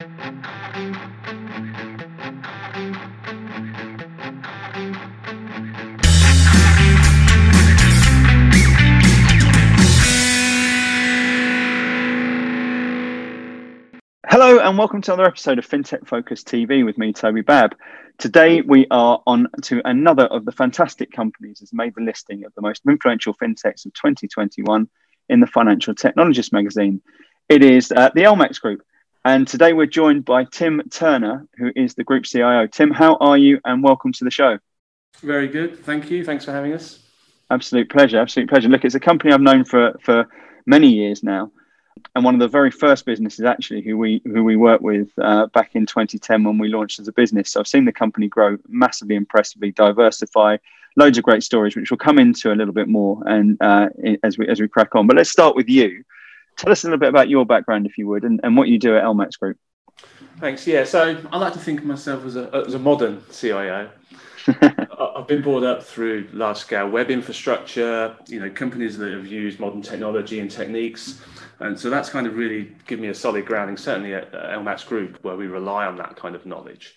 Hello and welcome to another episode of FinTech Focus TV with me, Toby Babb. Today we are on to another of the fantastic companies that's made the listing of the most influential fintechs of 2021 in the Financial Technologist magazine. It is uh, the LMAX Group. And today we're joined by Tim Turner, who is the Group CIO. Tim, how are you and welcome to the show? Very good. Thank you. Thanks for having us. Absolute pleasure. Absolute pleasure. Look, it's a company I've known for, for many years now and one of the very first businesses actually who we who we worked with uh, back in 2010 when we launched as a business. So I've seen the company grow massively, impressively, diversify, loads of great stories, which we'll come into a little bit more and uh, as we as we crack on. But let's start with you. Tell us a little bit about your background, if you would, and, and what you do at LMAX Group. Thanks. Yeah, so I like to think of myself as a as a modern CIO. I've been brought up through large scale web infrastructure, you know, companies that have used modern technology and techniques. And so that's kind of really given me a solid grounding, certainly at LMAX Group, where we rely on that kind of knowledge.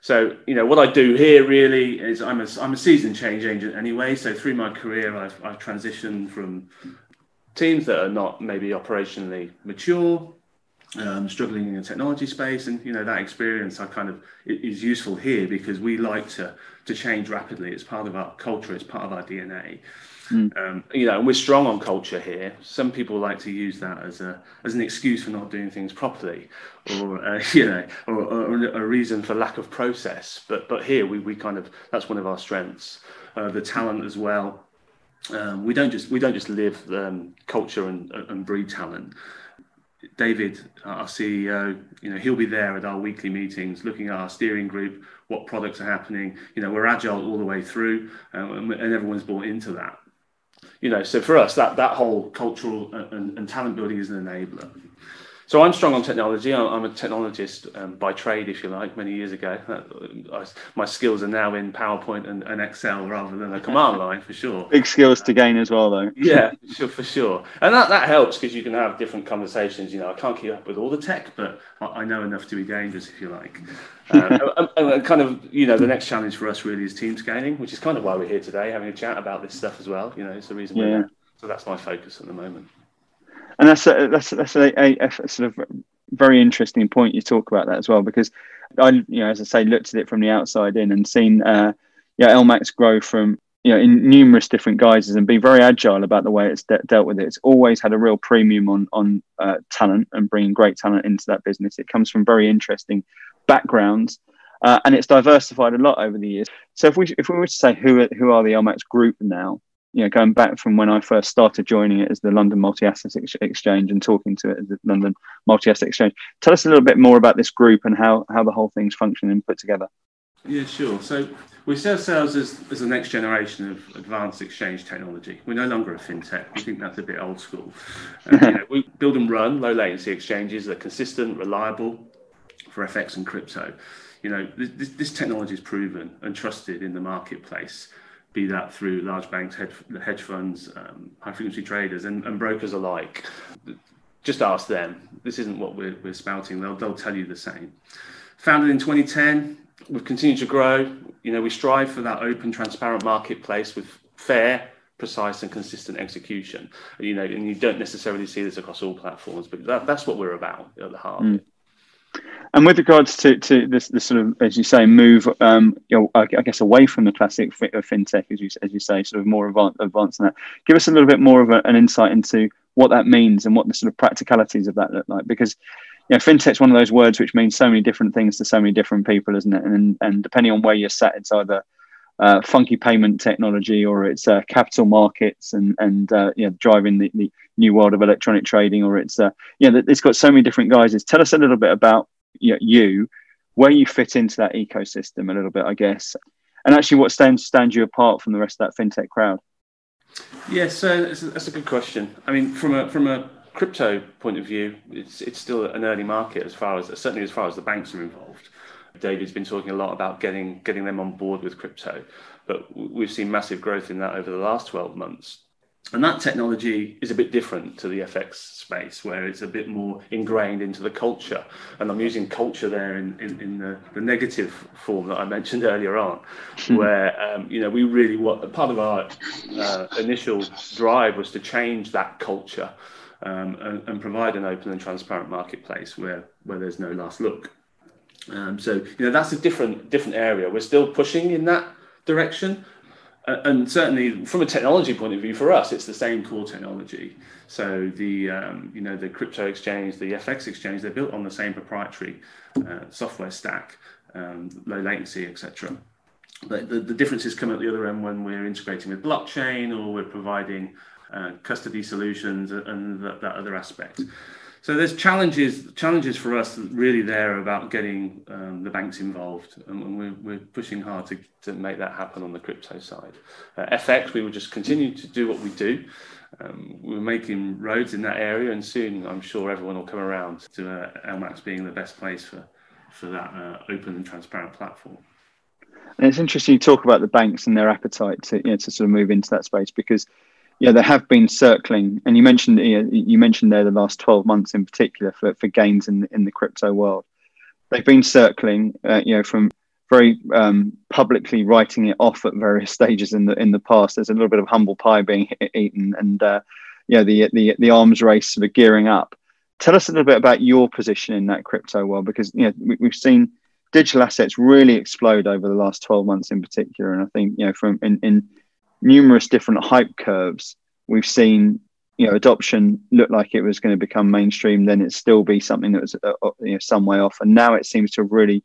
So, you know, what I do here really is I'm a, I'm a seasoned change agent anyway. So through my career, I've, I've transitioned from teams that are not maybe operationally mature, um, struggling in the technology space, and you know that experience I kind of is useful here because we like to to change rapidly. It's part of our culture. It's part of our DNA. Mm. Um, you know, and we're strong on culture here. Some people like to use that as a as an excuse for not doing things properly, or uh, you know, or, or, a reason for lack of process. But but here we, we kind of that's one of our strengths. Uh, the talent as well. Um, we don't just we don't just live um, culture and, and breed talent. David, our CEO, you know, he'll be there at our weekly meetings, looking at our steering group, what products are happening. You know, we're agile all the way through, um, and everyone's bought into that you know, so for us, that that whole cultural and, and talent building is an enabler. So I'm strong on technology. I'm a technologist um, by trade, if you like. Many years ago, I, my skills are now in PowerPoint and, and, Excel rather than a command line, for sure. Big skills to gain as well, though. yeah, sure, for sure. And that, that helps because you can have different conversations. You know, I can't keep up with all the tech, but I know enough to be dangerous, if you like. Um, and, and, kind of, you know, the next challenge for us really is team scaling, which is kind of why we're here today, having a chat about this stuff as well. You know, it's the reason we're yeah. Here. So that's my focus at the moment and that's a, that's that's a, a, a, sort of very interesting point you talk about that as well because I you know as I say looked at it from the outside in and seen uh, yeah LMAX grow from you know in numerous different guises and be very agile about the way it's de- dealt with it. It's always had a real premium on on uh, talent and bringing great talent into that business. It comes from very interesting backgrounds. Uh, and it's diversified a lot over the years. So if we if we were to say who are, who are the LMAX group now, you know, going back from when I first started joining it as the London Multi Asset Exchange and talking to it as the London Multi Asset Exchange. Tell us a little bit more about this group and how, how the whole thing's functioning and put together. Yeah, sure. So we see ourselves as, as the next generation of advanced exchange technology. We're no longer a fintech. We think that's a bit old school. Uh, you know, we build and run low latency exchanges that are consistent, reliable for FX and crypto. You know, this, this technology is proven and trusted in the marketplace be that through large banks, hedge, hedge funds, um, high frequency traders, and, and, brokers alike. Just ask them. This isn't what we're, we're spouting. They'll, they'll tell you the same. Founded in 2010, we've continued to grow. You know, we strive for that open, transparent marketplace with fair, precise, and consistent execution. You know, and you don't necessarily see this across all platforms, but that, that's what we're about at the heart. Mm. And with regards to, to this, this sort of, as you say, move, um, you know, I, guess away from the classic uh, fintech, as you as you say, sort of more advanced, advanced than that. Give us a little bit more of a, an insight into what that means and what the sort of practicalities of that look like, because you know, fintech's one of those words which means so many different things to so many different people, isn't it? And and depending on where you're sat, it's either uh, funky payment technology or it's uh, capital markets and and uh, you know driving the, the new world of electronic trading, or it's uh, yeah, it's got so many different guises. Tell us a little bit about you, where you fit into that ecosystem a little bit, I guess, and actually what stands stands you apart from the rest of that fintech crowd. Yes, yeah, so that's a good question. I mean, from a from a crypto point of view, it's it's still an early market as far as certainly as far as the banks are involved. David's been talking a lot about getting getting them on board with crypto, but we've seen massive growth in that over the last 12 months. And that technology is a bit different to the FX space, where it's a bit more ingrained into the culture. And I'm using culture there in, in, in the, the, negative form that I mentioned earlier on, where um, you know we really want part of our uh, initial drive was to change that culture um, and, and, provide an open and transparent marketplace where where there's no last look. Um, so you know that's a different different area. We're still pushing in that direction, and certainly from a technology point of view, for us, it's the same core technology. So the um, you know the crypto exchange, the FX exchange, they're built on the same proprietary uh, software stack, um, low latency, etc. But the, the differences come at the other end when we're integrating with blockchain or we're providing uh, custody solutions and that, that other aspect. So there's challenges challenges for us really there about getting um, the banks involved, and we're, we're pushing hard to, to make that happen on the crypto side. Uh, FX, we will just continue to do what we do. Um, we're making roads in that area, and soon I'm sure everyone will come around to uh, LMAX being the best place for for that uh, open and transparent platform. And it's interesting you talk about the banks and their appetite to you know, to sort of move into that space because yeah, there have been circling, and you mentioned you, you mentioned there the last twelve months in particular for, for gains in in the crypto world. They've been circling, uh, you know, from very um, publicly writing it off at various stages in the in the past. There's a little bit of humble pie being eaten, and uh, yeah, the the the arms race sort of gearing up. Tell us a little bit about your position in that crypto world, because you know we, we've seen digital assets really explode over the last 12 months in particular, and I think you know from in in numerous different hype curves. We've seen you know adoption look like it was going to become mainstream, then it still be something that was uh, uh, you know some way off, and now it seems to really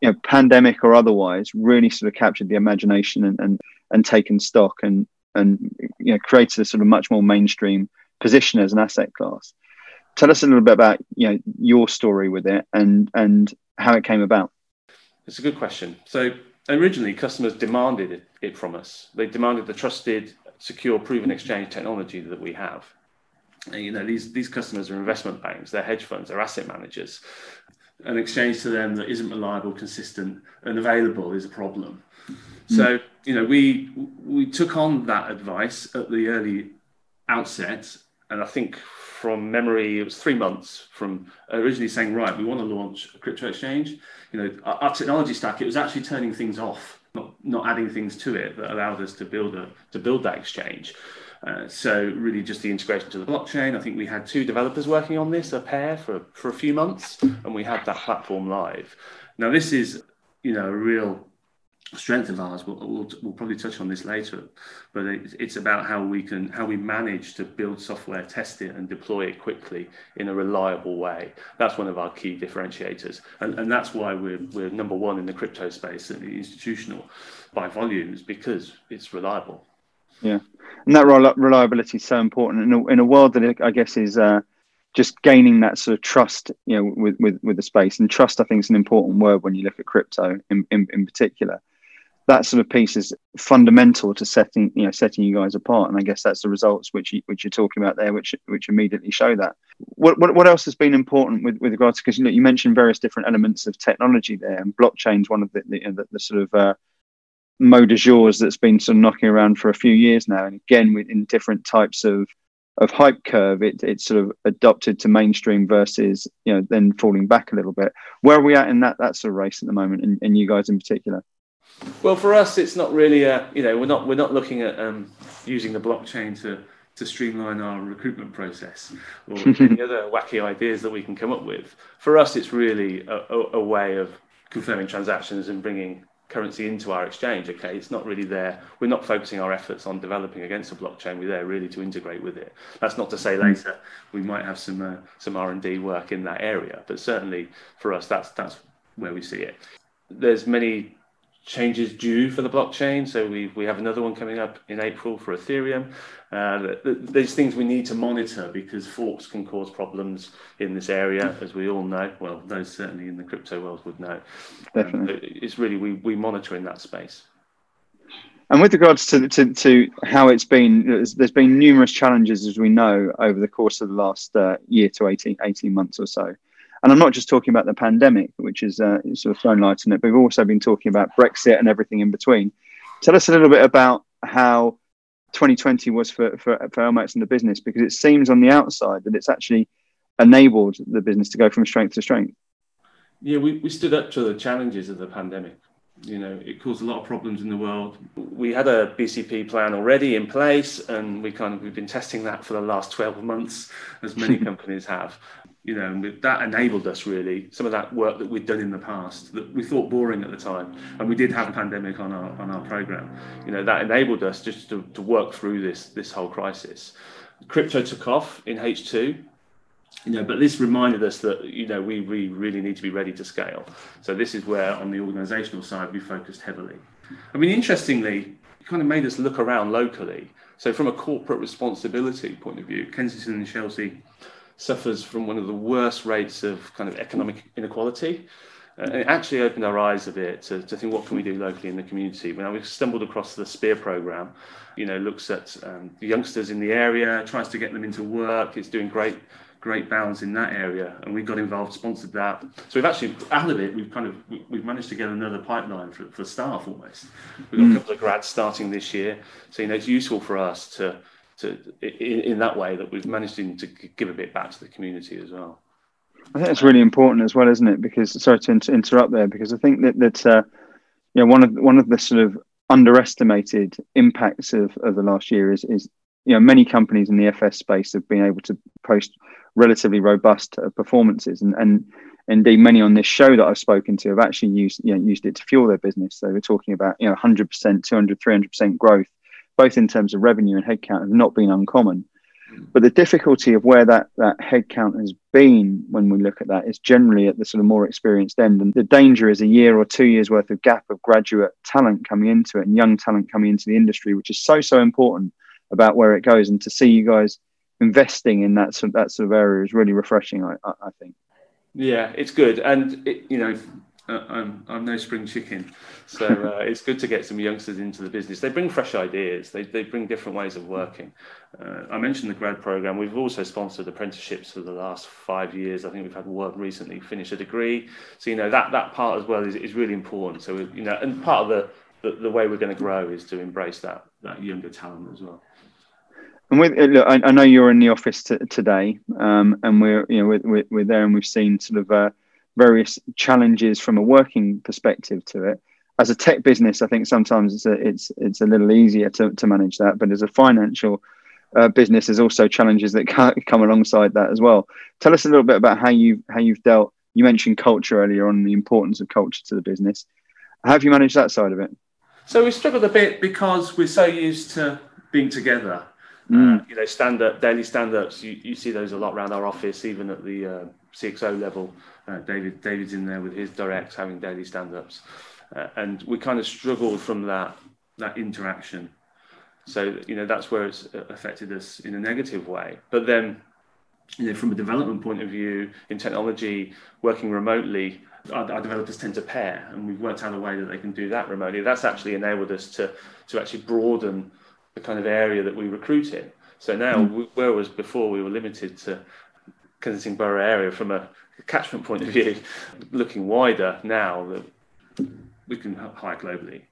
you know pandemic or otherwise really sort of captured the imagination and and, and taken stock and and you know created a sort of much more mainstream position as an asset class. Tell us a little bit about you know your story with it and and how it came about. It's a good question. So originally customers demanded it, it, from us. They demanded the trusted, secure, proven exchange technology that we have. And, you know, these, these customers are investment banks, they're hedge funds, they're asset managers. An exchange to them that isn't reliable, consistent, and available is a problem. Mm. So, you know, we we took on that advice at the early outset, and I think from memory, it was three months from originally saying, right, we want to launch a crypto exchange. You know, our, our technology stack, it was actually turning things off, not, not adding things to it that allowed us to build a to build that exchange. Uh, so really just the integration to the blockchain. I think we had two developers working on this, a pair for, for a few months, and we had that platform live. Now this is, you know, a real strength of ours. We'll, we'll, we'll, probably touch on this later, but it, it's about how we can how we manage to build software, test it, and deploy it quickly in a reliable way. That's one of our key differentiators, and, and that's why we're we're number one in the crypto space and the institutional by volumes because it's reliable. Yeah, and that reliability is so important in a, in a world that I guess is. Uh, just gaining that sort of trust, you know, with, with, with the space and trust, I think is an important word when you look at crypto in, in, in particular that sort of piece is fundamental to setting you know setting you guys apart. And i guess that's the results which you, which you're talking about there which which immediately show that. What what, what else has been important with with regards because you, know, you mentioned various different elements of technology there and blockchain's one of the the, the, the sort of uh, mode de that's been sort of knocking around for a few years now. And again in different types of of hype curve it, it's sort of adopted to mainstream versus you know then falling back a little bit. Where are we at in that that sort of race at the moment and, and you guys in particular well, for us, it's not really a you know we're not we're not looking at um, using the blockchain to to streamline our recruitment process or any other wacky ideas that we can come up with. For us, it's really a, a, a, way of confirming transactions and bringing currency into our exchange. Okay, it's not really there. We're not focusing our efforts on developing against a blockchain. We're there really to integrate with it. That's not to say hmm. later we might have some uh, some R and D work in that area, but certainly for us, that's that's where we see it. There's many changes due for the blockchain. So we, we have another one coming up in April for Ethereum. Uh, there's things we need to monitor because forks can cause problems in this area, as we all know. Well, those certainly in the crypto world would know. Definitely. Um, it's really, we, we monitor in that space. And with regards to, to, to how it's been, there's, there's been numerous challenges, as we know, over the course of the last uh, year to 18, 18 months or so. And I'm not just talking about the pandemic, which is uh, sort of thrown light on it, but we've also been talking about Brexit and everything in between. Tell us a little bit about how 2020 was for, for, for LMAX and the business? Because it seems on the outside that it's actually enabled the business to go from strength to strength. Yeah, we, we stood up to the challenges of the pandemic. You know, it caused a lot of problems in the world. We had a BCP plan already in place, and we kind of we've been testing that for the last 12 months, as many companies have you know, and that enabled us really some of that work that we'd done in the past that we thought boring at the time, and we did have a pandemic on our on our program. You know, that enabled us just to, to work through this this whole crisis. Crypto took off in H2, you know, but this reminded us that you know we, we really need to be ready to scale. So this is where on the organisational side we focused heavily. I mean, interestingly, it kind of made us look around locally. So from a corporate responsibility point of view, Kensington and Chelsea suffers from one of the worst rates of kind of economic inequality. Uh, and it actually opened our eyes a bit to, to think what can we do locally in the community. When we stumbled across the Spear program, you know, looks at um, the youngsters in the area, tries to get them into work. It's doing great, great bounds in that area, and we got involved, sponsored that. So we've actually out of it, we've kind of we've managed to get another pipeline for, for staff almost. We've got mm. a couple of grads starting this year, so you know it's useful for us to to in, in that way that we've managed to, give a bit back to the community as well. I think it's really important as well, isn't it? Because sorry to inter- interrupt there, because I think that that uh, you know one of one of the sort of underestimated impacts of, of the last year is is you know many companies in the FS space have been able to post relatively robust uh, performances, and and indeed many on this show that I've spoken to have actually used you know used it to fuel their business. So we're talking about you know 100%, 200, 300% growth both in terms of revenue and headcount, have not been uncommon. But the difficulty of where that, that headcount has been when we look at that is generally at the sort of more experienced end. And the danger is a year or two years worth of gap of graduate talent coming into it and young talent coming into the industry, which is so, so important about where it goes. And to see you guys investing in that sort that sort of area is really refreshing, I, I think. Yeah, it's good. And, it, you know, I'm, I'm no spring chicken. So uh, it's good to get some youngsters into the business. They bring fresh ideas, they, they bring different ways of working. Uh, I mentioned the grad program. We've also sponsored apprenticeships for the last five years. I think we've had one recently finish a degree. So, you know, that, that part as well is, is really important. So, you know, and part of the, the, the way we're going to grow is to embrace that, that younger talent as well. And with look, I, I know you're in the office t- today, um, and we're you know we're, we're, we're, there, and we've seen sort of uh, various challenges from a working perspective to it. As a tech business, I think sometimes it's a, it's it's a little easier to, to manage that. But as a financial uh, business, there's also challenges that come alongside that as well. Tell us a little bit about how you how you've dealt. You mentioned culture earlier on, the importance of culture to the business. How have you managed that side of it? So we struggled a bit because we're so used to being together. Mm. Uh, you know, stand up, daily stand ups. You, you see those a lot around our office, even at the uh, CXO level. Uh, David David's in there with his directs having daily stand-ups, uh, and we kind of struggled from that that interaction. So you know that's where it's affected us in a negative way. But then, you know, from a development point of view, in technology, working remotely, our, our, developers tend to pair, and we've worked out a way that they can do that remotely. That's actually enabled us to to actually broaden the kind of area that we recruit in. So now, mm. whereas before we were limited to Kensington Borough area from a catchment point of view, looking wider now that we can hire globally.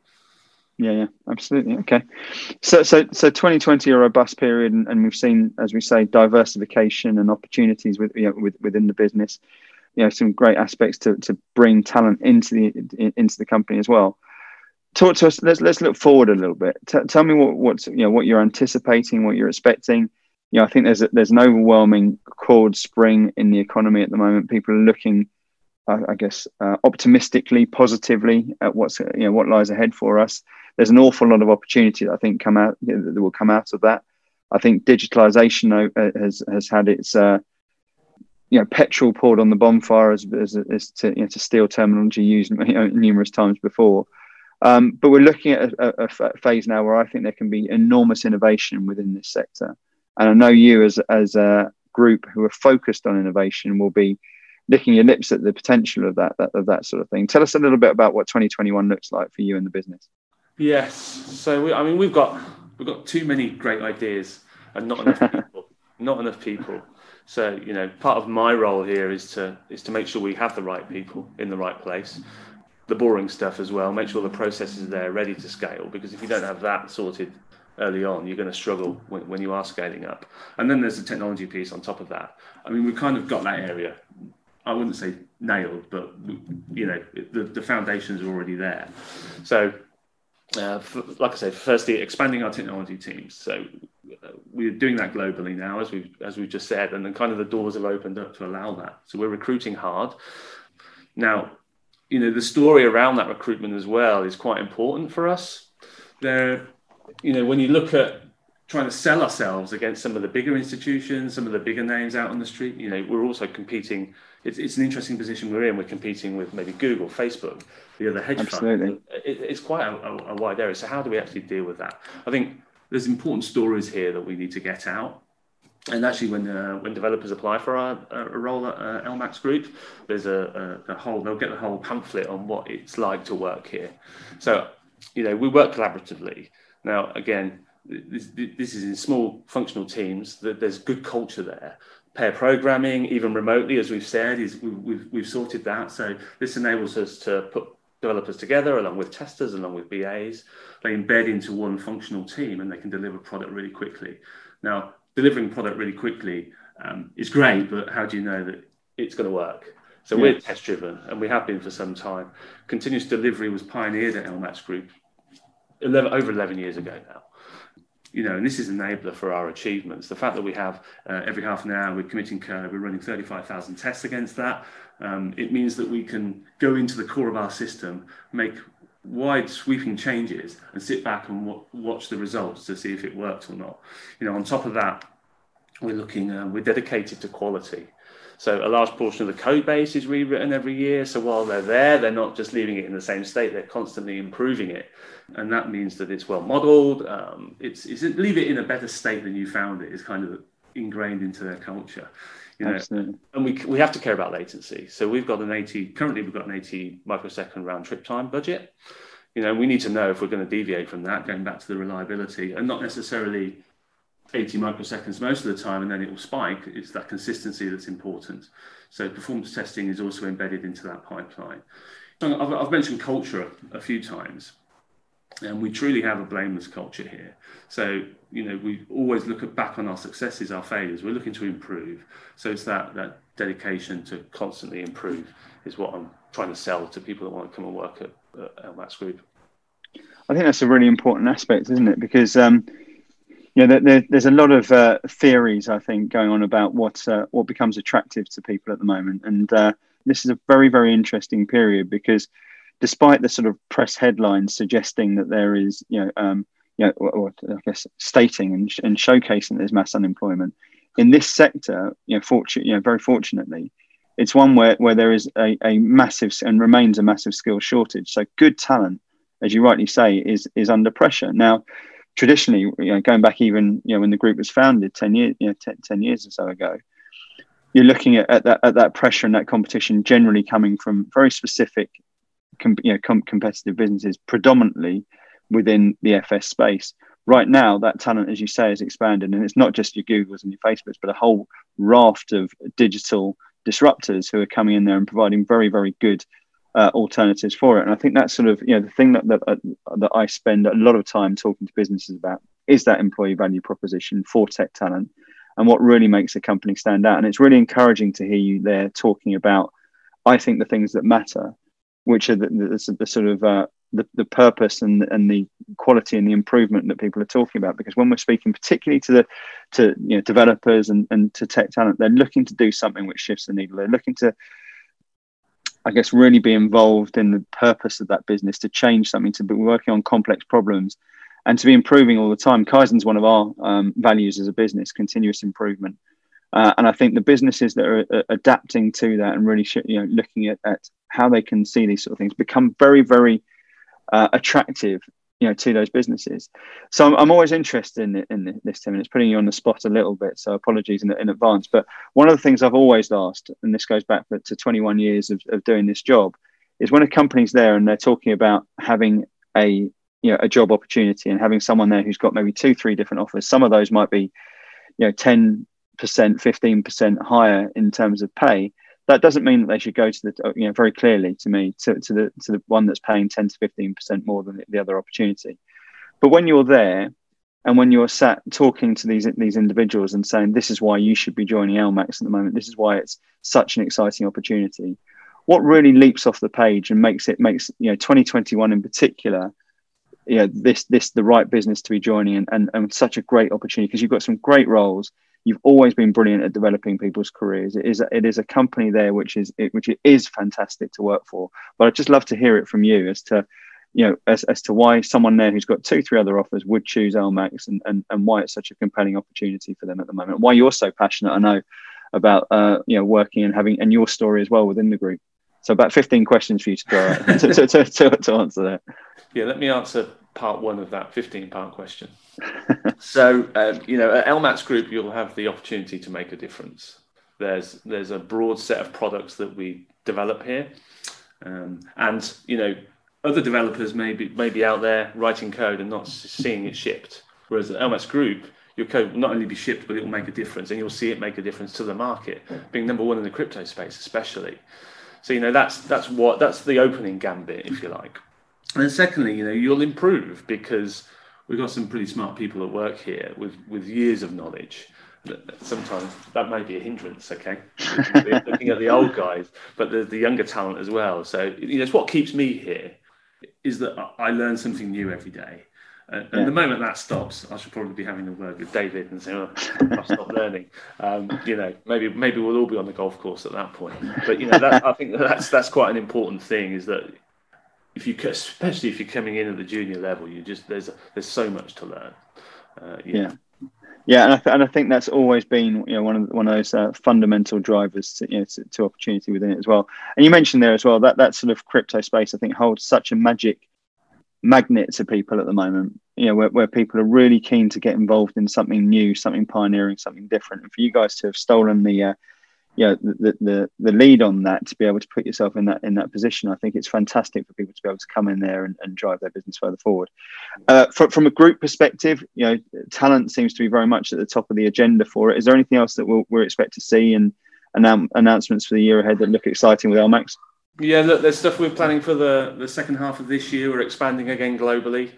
Yeah, yeah, absolutely. Okay, so so so 2020 a robust period, and, and we've seen, as we say, diversification and opportunities with, you know, with within the business. You know, some great aspects to, to bring talent into the into the company as well. Talk to us. Let's let's look forward a little bit. T- tell me what what's you know what you're anticipating, what you're expecting you know, I think there's a, there's an overwhelming chord spring in the economy at the moment. People are looking, uh, I guess, uh, optimistically, positively at what's you know what lies ahead for us. There's an awful lot of opportunity that I think come out that will come out of that. I think digitalization uh, has has had its uh, you know petrol poured on the bonfire as as, as to you know, to steal terminology used you know, numerous times before. Um, but we're looking at a, a, phase now where I think there can be enormous innovation within this sector. And I know you as as a group who are focused on innovation will be licking your lips at the potential of that, that of that sort of thing. Tell us a little bit about what 2021 looks like for you and the business. Yes. So we, I mean, we've got we've got too many great ideas and not enough people. not enough people. So you know, part of my role here is to is to make sure we have the right people in the right place. The boring stuff as well. Make sure the processes are there, ready to scale. Because if you don't have that sorted, early on, you're going to struggle when, when you are scaling up. And then there's the technology piece on top of that. I mean, we've kind of got that area. I wouldn't say nailed, but you know, the, the foundations are already there. So, uh, for, like I said, firstly, expanding our technology teams. So uh, we're doing that globally now, as we've as we've just said, and then kind of the doors have opened up to allow that. So we're recruiting hard. Now, you know, the story around that recruitment as well is quite important for us. There, you know, when you look at trying to sell ourselves against some of the bigger institutions, some of the bigger names out on the street, you know, we're also competing. It's, it's an interesting position we're in. We're competing with maybe Google, Facebook, the other hedge Absolutely. funds. It, it's quite a, a, a wide area. So how do we actually deal with that? I think there's important stories here that we need to get out and actually, when uh, when developers apply for a, a role at uh, LMAX Group, there's a, a, a, whole they'll get a whole pamphlet on what it's like to work here. So, you know, we work collaboratively. Now, again, this, this is in small functional teams. That there's good culture there. Pair programming, even remotely, as we've said, is we, we've we've sorted that. So this enables us to put developers together along with testers, along with BAs. They embed into one functional team, and they can deliver product really quickly. Now, delivering product really quickly um, is great, but how do you know that it's going to work? So yeah. we're test driven and we have been for some time. Continuous delivery was pioneered at LMAX Group 11, over 11 years ago now. You know, and this is enabler for our achievements. The fact that we have uh, every half an hour we're committing code, we're running 35,000 tests against that. Um, it means that we can go into the core of our system, make wide sweeping changes and sit back and w- watch the results to see if it worked or not. You know, on top of that, we're looking, um, we're dedicated to quality. So a large portion of the code base is rewritten every year. So while they're there, they're not just leaving it in the same state; they're constantly improving it, and that means that it's well modeled. Um, it's, it's leave it in a better state than you found it is kind of ingrained into their culture. You know, Absolutely. and we, we have to care about latency. So we've got an 80, currently we've got an 80 microsecond round trip time budget. You know, we need to know if we're going to deviate from that, going back to the reliability and not necessarily 80 microseconds most of the time and then it will spike. It's that consistency that's important. So performance testing is also embedded into that pipeline. I've, I've mentioned culture a few times and we truly have a blameless culture here. So you know we always look back on our successes, our failures. We're looking to improve. So it's that that dedication to constantly improve is what I'm trying to sell to people that want to come and work at, at Group. I think that's a really important aspect, isn't it? Because um, you know, there, there's a lot of uh, theories I think going on about what uh, what becomes attractive to people at the moment, and uh, this is a very very interesting period because despite the sort of press headlines suggesting that there is, you know, um, you know, or, or I guess stating and, and showcasing there's mass unemployment in this sector, you know, fortunate, you know, very fortunately, it's one where, where there is a, a massive and remains a massive skill shortage. So good talent, as you rightly say, is is under pressure now. Traditionally, you know, going back even you know when the group was founded ten years, you know, 10, 10 years or so ago, you're looking at, at, that at that pressure and that competition generally coming from very specific com- you know, com- competitive businesses predominantly within the FS space. Right now, that talent, as you say, is expanded, and it's not just your Googles and your Facebooks, but a whole raft of digital disruptors who are coming in there and providing very, very good uh, alternatives for it. And I think that's sort of you know the thing that that, uh, that I spend a lot of time talking to businesses about is that employee value proposition for tech talent and what really makes a company stand out. And it's really encouraging to hear you there talking about. I think the things that matter which are the, the, the sort of uh, the, the purpose and, and the quality and the improvement that people are talking about. Because when we're speaking particularly to the to you know developers and, and to tech talent, they're looking to do something which shifts the needle. They're looking to I guess really be involved in the purpose of that business to change something, to be working on complex problems, and to be improving all the time. Kaizen's one of our um, values as a business, continuous improvement. Uh, and I think the businesses that are uh, adapting to that and really, you know, looking at, at how they can see these sort of things become very, very uh, attractive, you know, to those businesses. So I'm, I'm always interested in, in this, Tim, and it's putting you on the spot a little bit. So apologies in, in advance. But one of the things I've always asked, and this goes back to 21 years of, of doing this job, is when a company's there and they're talking about having a you know a job opportunity and having someone there who's got maybe two, three different offers. Some of those might be, you know, 10 percent, 15% higher in terms of pay, that doesn't mean that they should go to the, you know, very clearly to me, to, to the to the one that's paying 10 to 15% more than the other opportunity. But when you're there, and when you're sat talking to these these individuals and saying this is why you should be joining LMAX at the moment, this is why it's such an exciting opportunity. What really leaps off the page and makes it makes you know 2021 in particular, you know this this the right business to be joining and and, and such a great opportunity because you've got some great roles. You've always been brilliant at developing people's careers. It is it is a company there which is which is fantastic to work for. But I'd just love to hear it from you as to you know, as, as to why someone there who's got two, three other offers would choose LMAX and, and, and why it's such a compelling opportunity for them at the moment. Why you're so passionate, I know, about uh, you know working and having and your story as well within the group. So about 15 questions for you to, to, to, to, to answer that. Yeah, let me answer part one of that 15 part question. so, um, you know, at LMAX Group, you'll have the opportunity to make a difference. There's there's a broad set of products that we develop here, um, and you know, other developers may be, may be out there writing code and not seeing it shipped. Whereas at LMAX Group, your code will not only be shipped, but it will make a difference, and you'll see it make a difference to the market, being number one in the crypto space, especially. So you know that's that's what that's the opening gambit, if you like. And secondly, you know you'll improve because we've got some pretty smart people at work here with with years of knowledge. Sometimes that may be a hindrance, okay? Looking at the old guys, but there's the younger talent as well. So you know, it's what keeps me here is that I learn something new every day. And, yeah. the moment that stops, I should probably be having a word with David and say, "Oh, I've stopped learning." Um, you know, maybe maybe we'll all be on the golf course at that point. But you know, that, I think that's that's quite an important thing. Is that if you, especially if you're coming in at the junior level, you just there's there's so much to learn. Uh, yeah. yeah. and I, th- and I think that's always been you know one of one of those uh, fundamental drivers to, you know to, to, opportunity within it as well. And you mentioned there as well that that sort of crypto space I think holds such a magic magnet to people at the moment. You know, where, where people are really keen to get involved in something new, something pioneering, something different. And for you guys to have stolen the, uh, know, the, the the lead on that, to be able to put yourself in that in that position, I think it's fantastic for people to be able to come in there and, and drive their business further forward. Uh, from, from a group perspective, you know, talent seems to be very much at the top of the agenda for it. Is there anything else that we'll, we're expect to see and announcements for the year ahead that look exciting with LMAX? Yeah, look, there's stuff we're planning for the, the second half of this year. We're expanding again globally.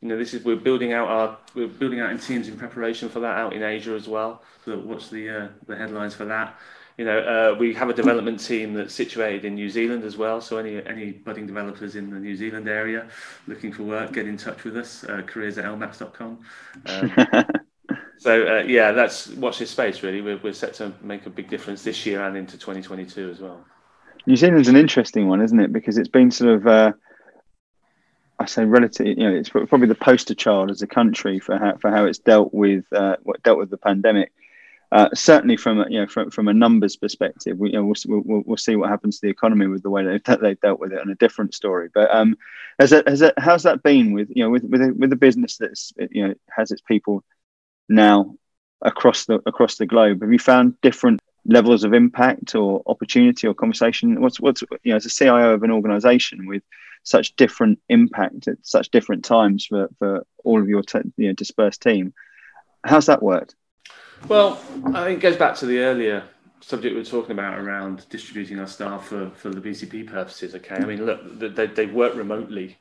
You know, this is we're building out our we're building out in teams in preparation for that out in Asia as well. So what's the uh, the headlines for that? You know, uh, we have a development team that's situated in New Zealand as well. So any any budding developers in the New Zealand area looking for work, get in touch with us. Uh, careers at lmax.com. Um, so uh, yeah, that's watch this space. Really, we're, we're set to make a big difference this year and into 2022 as well. New Zealand's an interesting one, isn't it? Because it's been sort of, uh, I say, relative. You know, it's probably the poster child as a country for how for how it's dealt with uh, what dealt with the pandemic. Uh, certainly, from a, you know from, from a numbers perspective, we, you know, we'll, we'll, we'll see what happens to the economy with the way they've, they've dealt with it, and a different story. But um, has it, has it, how's that been with you know with with a, with a business that's you know has its people now across the across the globe? Have you found different levels of impact or opportunity or conversation? What's what's you know as a CIO of an organisation with such different impact at such different times for, for all of your you know, dispersed team. How's that worked? Well, I think it goes back to the earlier subject we were talking about around distributing our staff for, for the BCP purposes. Okay, I mean, look, they, they work remotely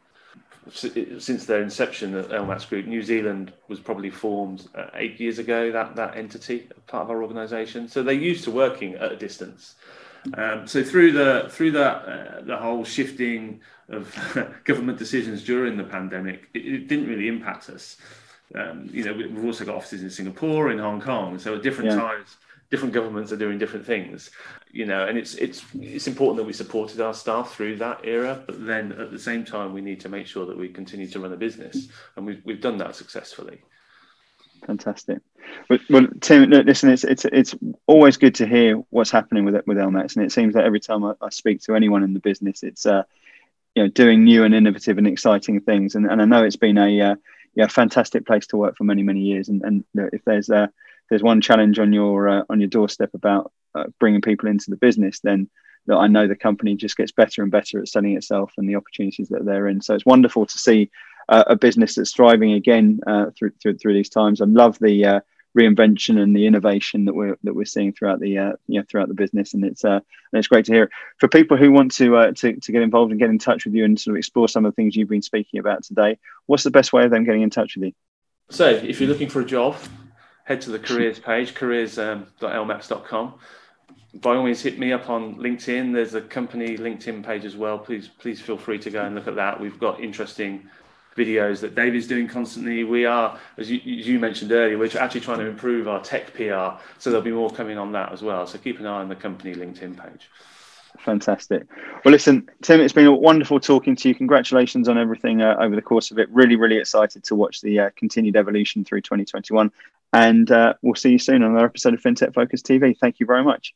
since their inception at LMAX Group, New Zealand was probably formed uh, eight years ago. That that entity, part of our organisation, so they're used to working at a distance. Um, so through the through that uh, the whole shifting of government decisions during the pandemic, it, it didn't really impact us. Um, you know, we've also got offices in Singapore, in Hong Kong, so at different yeah. times different governments are doing different things you know and it's it's it's important that we supported our staff through that era but then at the same time we need to make sure that we continue to run a business and we've, we've done that successfully fantastic well, well tim listen it's it's it's always good to hear what's happening with it with LMAX and it seems that every time I, I speak to anyone in the business it's uh you know doing new and innovative and exciting things and, and I know it's been a uh, yeah fantastic place to work for many many years and and if there's a there's one challenge on your uh, on your doorstep about uh, bringing people into the business, then I know the company just gets better and better at selling itself and the opportunities that they're in. So it's wonderful to see uh, a business that's thriving again uh, through, through through these times. I love the uh, reinvention and the innovation that we're that we're seeing throughout the uh, you know throughout the business, and it's uh, and it's great to hear. For people who want to uh, to to get involved and get in touch with you and sort of explore some of the things you've been speaking about today, what's the best way of them getting in touch with you? So if you're looking for a job, head to the careers page, careers.lmax.com. Um, By all means, hit me up on LinkedIn. There's a company LinkedIn page as well. Please, please feel free to go and look at that. We've got interesting videos that Dave is doing constantly. We are, as you, as you, mentioned earlier, we're actually trying to improve our tech PR, so there'll be more coming on that as well. So keep an eye on the company LinkedIn page. Fantastic. Well, listen, Tim, it's been a wonderful talking to you. Congratulations on everything uh, over the course of it. Really, really excited to watch the uh, continued evolution through 2021. And uh, we'll see you soon on another episode of FinTech Focus TV. Thank you very much.